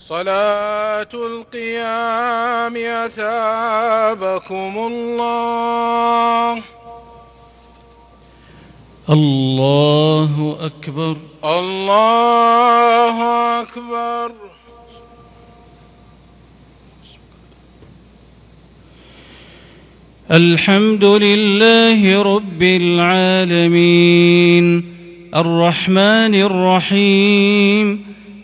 صلاة القيام أثابكم الله. الله أكبر. الله أكبر. الحمد لله رب العالمين. الرحمن الرحيم.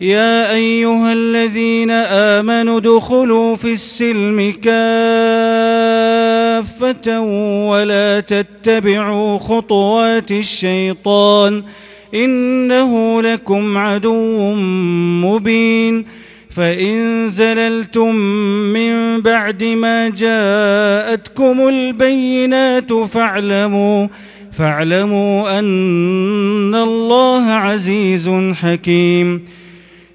يا أيها الذين آمنوا ادخلوا في السلم كافة ولا تتبعوا خطوات الشيطان إنه لكم عدو مبين فإن زللتم من بعد ما جاءتكم البينات فاعلموا فاعلموا أن الله عزيز حكيم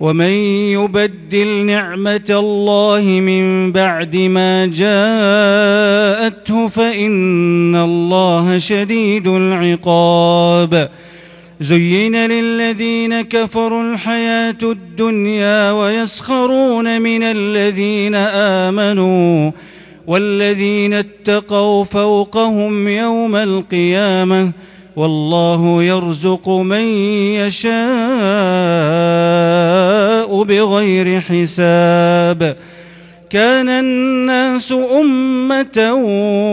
ومن يبدل نعمة الله من بعد ما جاءته فإن الله شديد العقاب. زين للذين كفروا الحياة الدنيا ويسخرون من الذين آمنوا والذين اتقوا فوقهم يوم القيامة والله يرزق من يشاء. بغير حساب. كان الناس أمة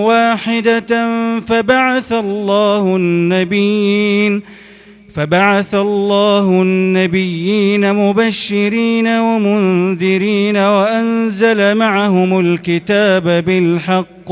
واحدة فبعث الله النبيين فبعث الله النبيين مبشرين ومنذرين وأنزل معهم الكتاب بالحق.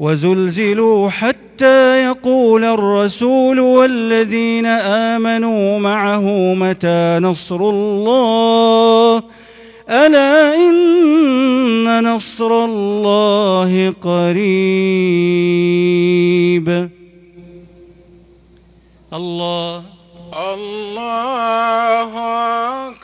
وزلزلوا حتى يقول الرسول والذين آمنوا معه متى نصر الله؟ ألا إن نصر الله قريب. الله. الله أكبر.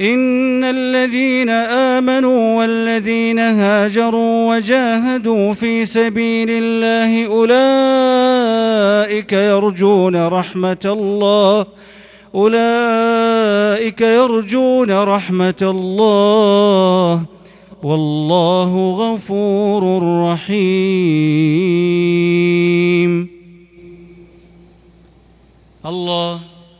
إن الذين آمنوا والذين هاجروا وجاهدوا في سبيل الله أولئك يرجون رحمة الله أولئك يرجون رحمة الله والله غفور رحيم. الله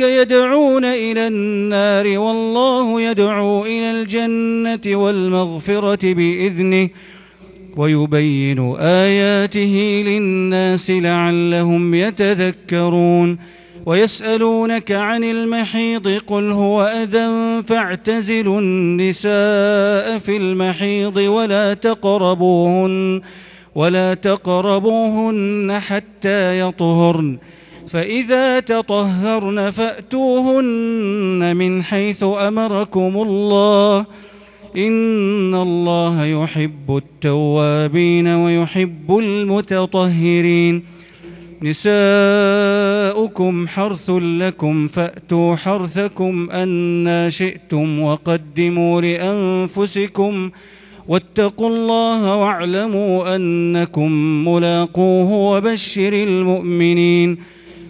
يدعون إلى النار والله يدعو إلى الجنة والمغفرة بإذنه ويبين آياته للناس لعلهم يتذكرون ويسألونك عن المحيض قل هو أذى فاعتزلوا النساء في المحيض ولا تقربوهن ولا تقربوهن حتى يطهرن فإذا تطهرن فأتوهن من حيث أمركم الله. إن الله يحب التوابين ويحب المتطهرين. نساؤكم حرث لكم فأتوا حرثكم أنا شئتم وقدموا لأنفسكم واتقوا الله واعلموا أنكم ملاقوه وبشر المؤمنين.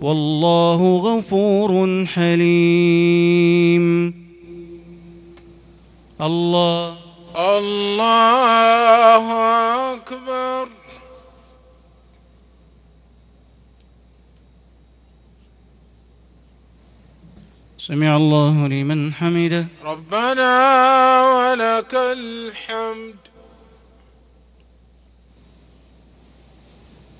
والله غفور حليم. الله. الله أكبر. سمع الله لمن حمده. ربنا ولك الحمد.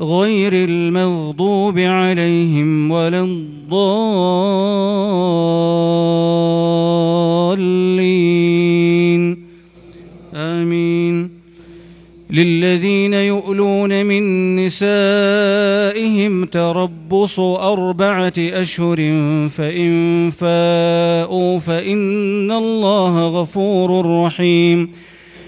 غير المغضوب عليهم ولا الضالين. آمين. للذين يؤلون من نسائهم تربص أربعة أشهر فإن فاءوا فإن الله غفور رحيم.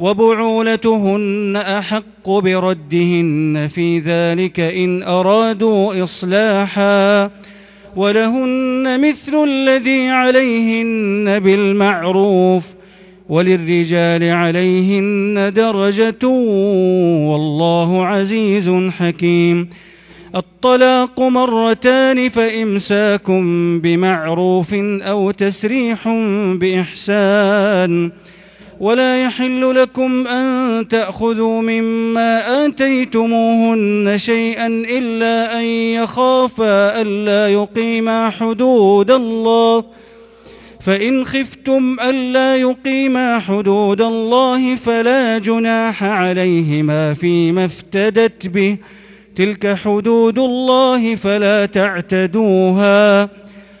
وبعولتهن أحق بردهن في ذلك إن أرادوا إصلاحا ولهن مثل الذي عليهن بالمعروف ۖ وللرجال عليهن درجة والله عزيز حكيم الطلاق مرتان فإمساك بمعروف أو تسريح بإحسان ولا يحل لكم أن تأخذوا مما آتيتموهن شيئا إلا أن يخافا ألا يقيما حدود الله. فإن خفتم ألا يقيما حدود الله فلا جناح عليهما فيما افتدت به. تلك حدود الله فلا تعتدوها.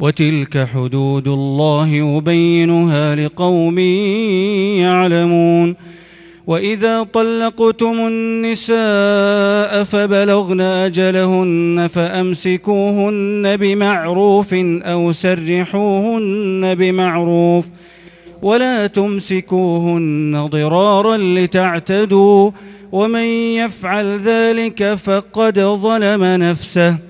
وتلك حدود الله يبينها لقوم يعلمون. وإذا طلقتم النساء فبلغن أجلهن فأمسكوهن بمعروف أو سرحوهن بمعروف ۖ. ولا تمسكوهن ضرارا لتعتدوا. ومن يفعل ذلك فقد ظلم نفسه.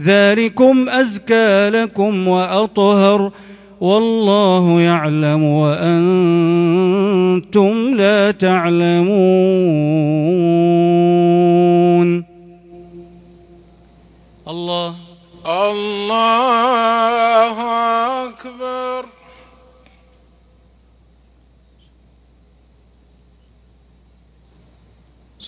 ذلكم أزكى لكم وأطهر والله يعلم وأنتم لا تعلمون. الله. الله أكبر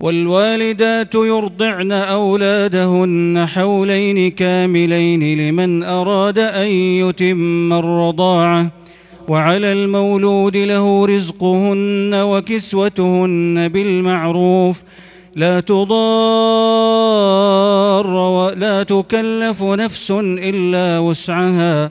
والوالدات يرضعن أولادهن حولين كاملين لمن أراد أن يتم الرضاعة وعلى المولود له رزقهن وكسوتهن بالمعروف لا تضار ولا تكلف نفس إلا وسعها.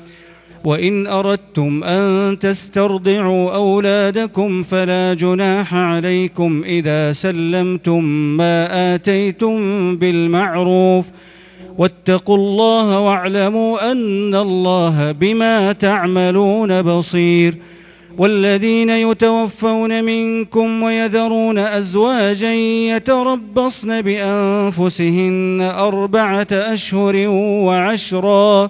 وإن أردتم أن تسترضعوا أولادكم فلا جناح عليكم إذا سلمتم ما آتيتم بالمعروف واتقوا الله واعلموا أن الله بما تعملون بصير والذين يتوفون منكم ويذرون أزواجا يتربصن بأنفسهن أربعة أشهر وعشرا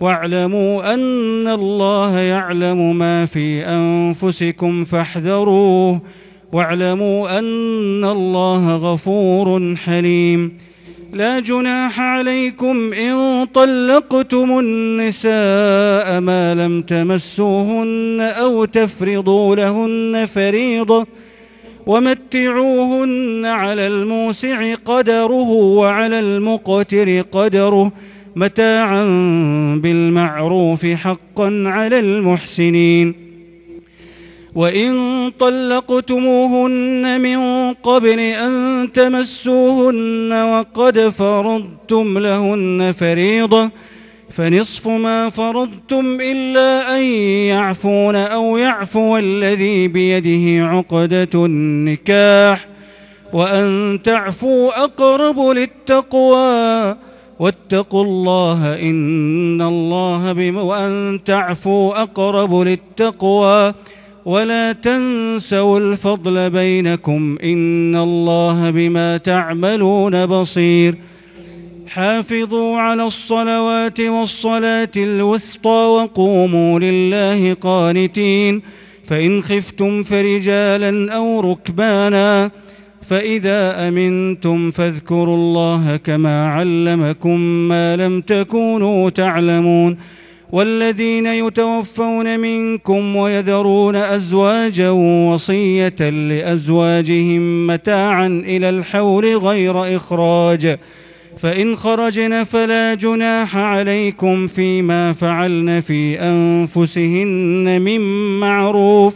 واعلموا أن الله يعلم ما في أنفسكم فاحذروه. واعلموا أن الله غفور حليم. لا جناح عليكم إن طلقتم النساء ما لم تمسوهن أو تفرضوا لهن فريضة ومتعوهن على الموسع قدره وعلى المقتر قدره متاعا بالمعروف حقا على المحسنين. وإن طلقتموهن من قبل أن تمسوهن وقد فرضتم لهن فريضة فنصف ما فرضتم إلا أن يعفون أو يعفو الذي بيده عقدة النكاح وأن تعفوا أقرب للتقوى واتقوا الله إن الله بما وأن تعفوا أقرب للتقوى ولا تنسوا الفضل بينكم إن الله بما تعملون بصير. حافظوا على الصلوات والصلاة الوسطى وقوموا لله قانتين. فإن خفتم فرجالا أو ركبانا فإذا أمنتم فاذكروا الله كما علمكم ما لم تكونوا تعلمون والذين يتوفون منكم ويذرون أزواجا وصية لأزواجهم متاعا إلى الحول غير إخراج فإن خرجن فلا جناح عليكم فيما فعلن في أنفسهن من معروف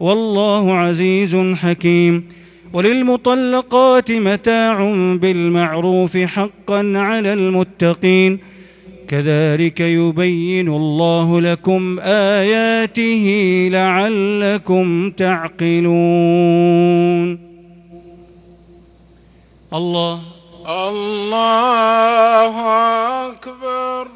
والله عزيز حكيم وللمطلقات متاع بالمعروف حقا على المتقين كذلك يبين الله لكم آياته لعلكم تعقلون. الله. الله أكبر.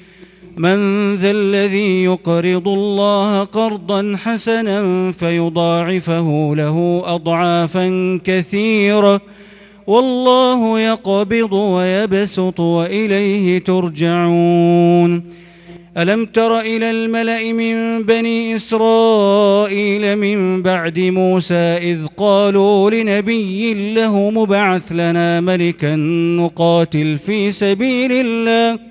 من ذا الذي يقرض الله قرضا حسنا فيضاعفه له أضعافا كثيرة والله يقبض ويبسط وإليه ترجعون. ألم تر إلى الملأ من بني إسرائيل من بعد موسى إذ قالوا لنبي له مبعث لنا ملكا نقاتل في سبيل الله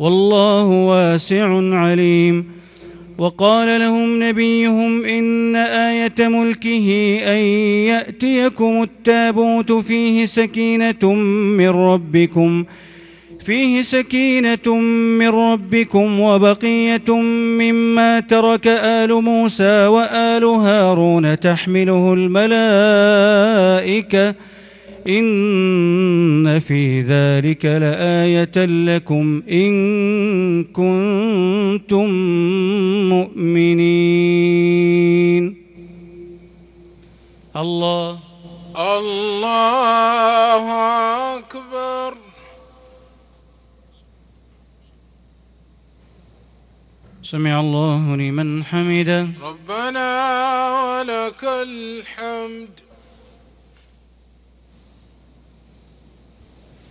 والله واسع عليم. وقال لهم نبيهم إن آية ملكه أن يأتيكم التابوت فيه سكينة من ربكم فيه سكينة من ربكم وبقية مما ترك آل موسى وآل هارون تحمله الملائكة. إن في ذلك لآية لكم إن كنتم مؤمنين. الله. الله أكبر. سمع الله لمن حمده. ربنا ولك الحمد.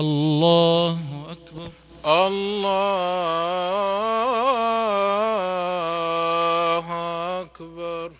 الله أكبر. الله أكبر.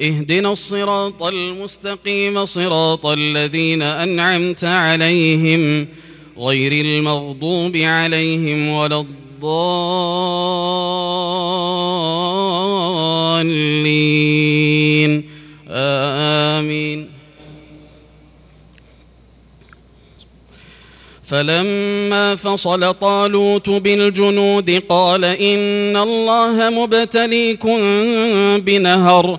اهدنا الصراط المستقيم صراط الذين أنعمت عليهم غير المغضوب عليهم ولا الضالين. آمين. فلما فصل طالوت بالجنود قال إن الله مبتليكم بنهر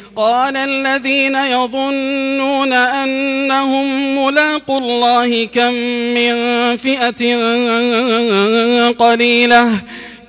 قال الذين يظنون أنهم ملاقوا الله كم من فئة قليلة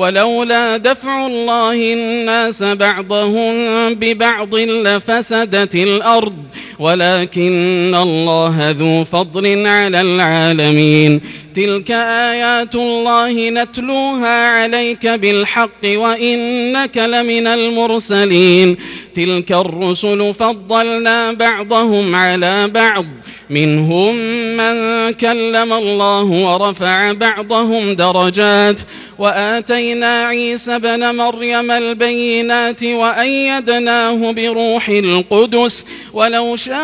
ولولا دفع الله الناس بعضهم ببعض لفسدت الأرض ولكن الله ذو فضل على العالمين. تلك آيات الله نتلوها عليك بالحق وإنك لمن المرسلين. تلك الرسل فضلنا بعضهم على بعض منهم من كلم الله ورفع بعضهم درجات وآتينا عيسى بن مريم البينات وأيدناه بروح القدس ولو شاء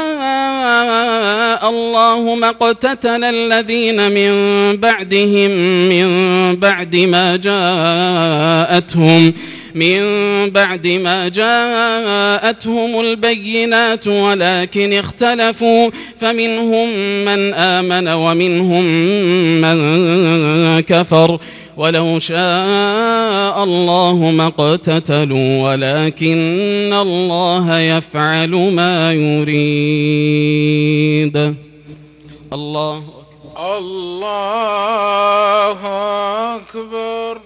الله ما اقتتل الذين من بعدهم من بعد ما جاءتهم من بعد ما جاءتهم البينات ولكن اختلفوا. فمنهم من آمن ومنهم من كفر. ولو شاء الله ما اقتتلوا ولكن الله يفعل ما يريد. الله الله أكبر.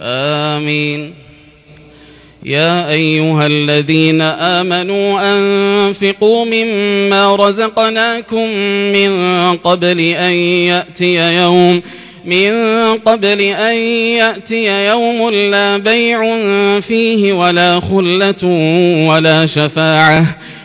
آمين. يا أيها الذين آمنوا أنفقوا مما رزقناكم من قبل أن يأتي يوم من قبل أن يأتي يوم لا بيع فيه ولا خلة ولا شفاعة.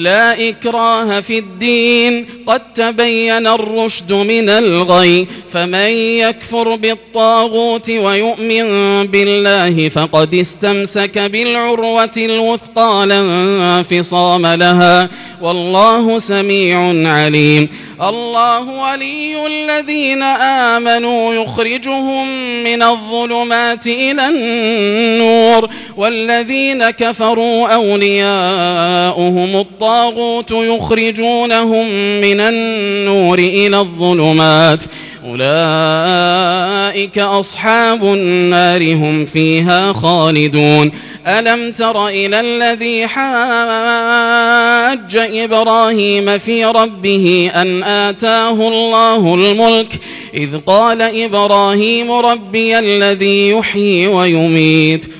لا إكراه في الدين. قد تبين الرشد من الغي. فمن يكفر بالطاغوت ويؤمن بالله فقد استمسك بالعروة الوثقى لا انفصام لها. والله سميع عليم. الله ولي الذين آمنوا. يخرجهم من الظلمات إلى النور. والذين كفروا أولياؤهم الطاغوت يخرجونهم من النور إلى الظلمات. أولئك أصحاب النار هم فيها خالدون. ألم تر إلى الذي حاج إبراهيم في ربه أن آتاه الله الملك؟ إذ قال إبراهيم ربي الذي يحيي ويميت.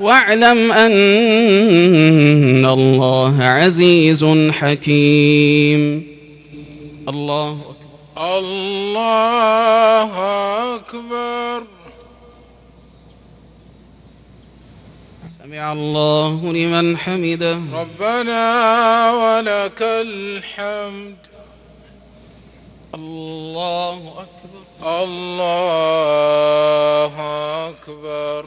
واعلم أن الله عزيز حكيم. الله أكبر. الله أكبر. سمع الله لمن حمده. ربنا ولك الحمد. الله أكبر. الله أكبر.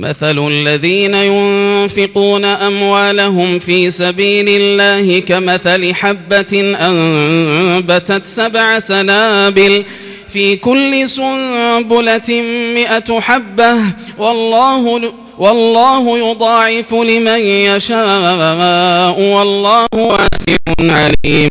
مثل الذين ينفقون أموالهم في سبيل الله كمثل حبة أنبتت سبع سنابل في كل سنبلة مئة حبة. والله والله يضاعف لمن يشاء. والله واسع عليم.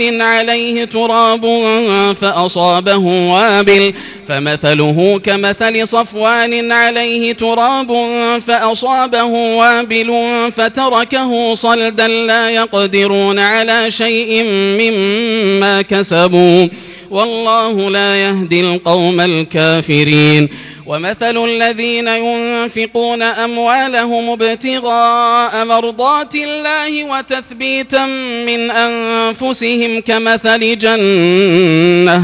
عليه تراب فأصابه وابل فمثله كمثل صفوان عليه تراب فأصابه وابل فتركه صلدا لا يقدرون على شيء مما كسبوا والله لا يهدي القوم الكافرين. ومثل الذين ينفقون أموالهم ابتغاء مرضات الله وتثبيتا من أنفسهم كمثل جنة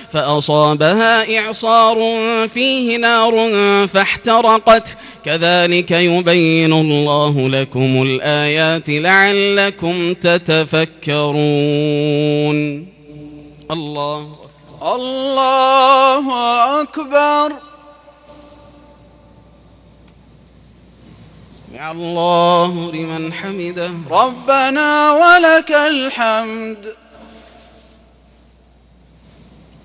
فأصابها إعصار فيه نار فاحترقت. كذلك يبين الله لكم الآيات لعلكم تتفكرون. الله الله أكبر. سمع الله لمن حمده. ربنا ولك الحمد.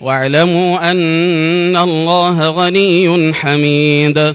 واعلموا أن الله غني حميد.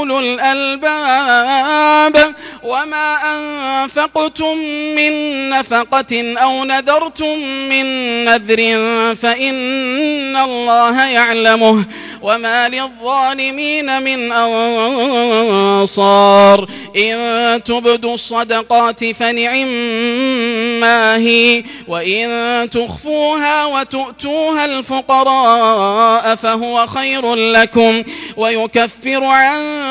أولو الألباب وما أنفقتم من نفقة أو نذرتم من نذر فإن الله يعلمه وما للظالمين من أنصار إن تبدوا الصدقات فنعم ما هي وإن تخفوها وتؤتوها الفقراء فهو خير لكم ويكفر عنكم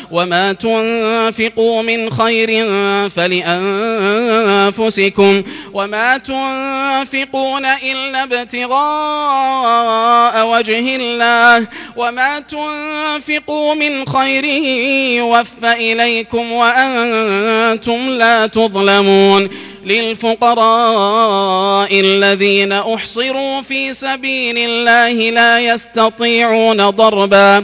وما تنفقوا من خير فلأنفسكم وما تنفقون إلا ابتغاء وجه الله وما تنفقوا من خير يوفى إليكم وأنتم لا تظلمون للفقراء الذين أحصروا في سبيل الله لا يستطيعون ضربا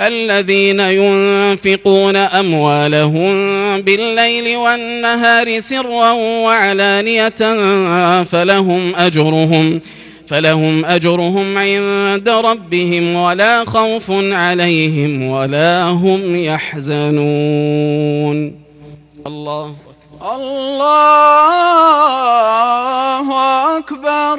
الذين ينفقون أموالهم بالليل والنهار سرا وعلانية فلهم أجرهم فلهم أجرهم عند ربهم ولا خوف عليهم ولا هم يحزنون. الله أكبر. الله أكبر.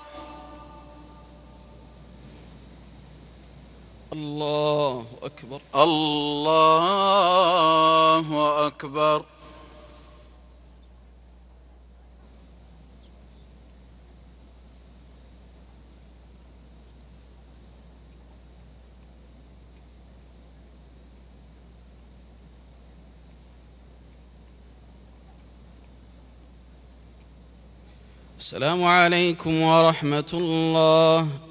الله أكبر. الله أكبر. السلام عليكم ورحمة الله.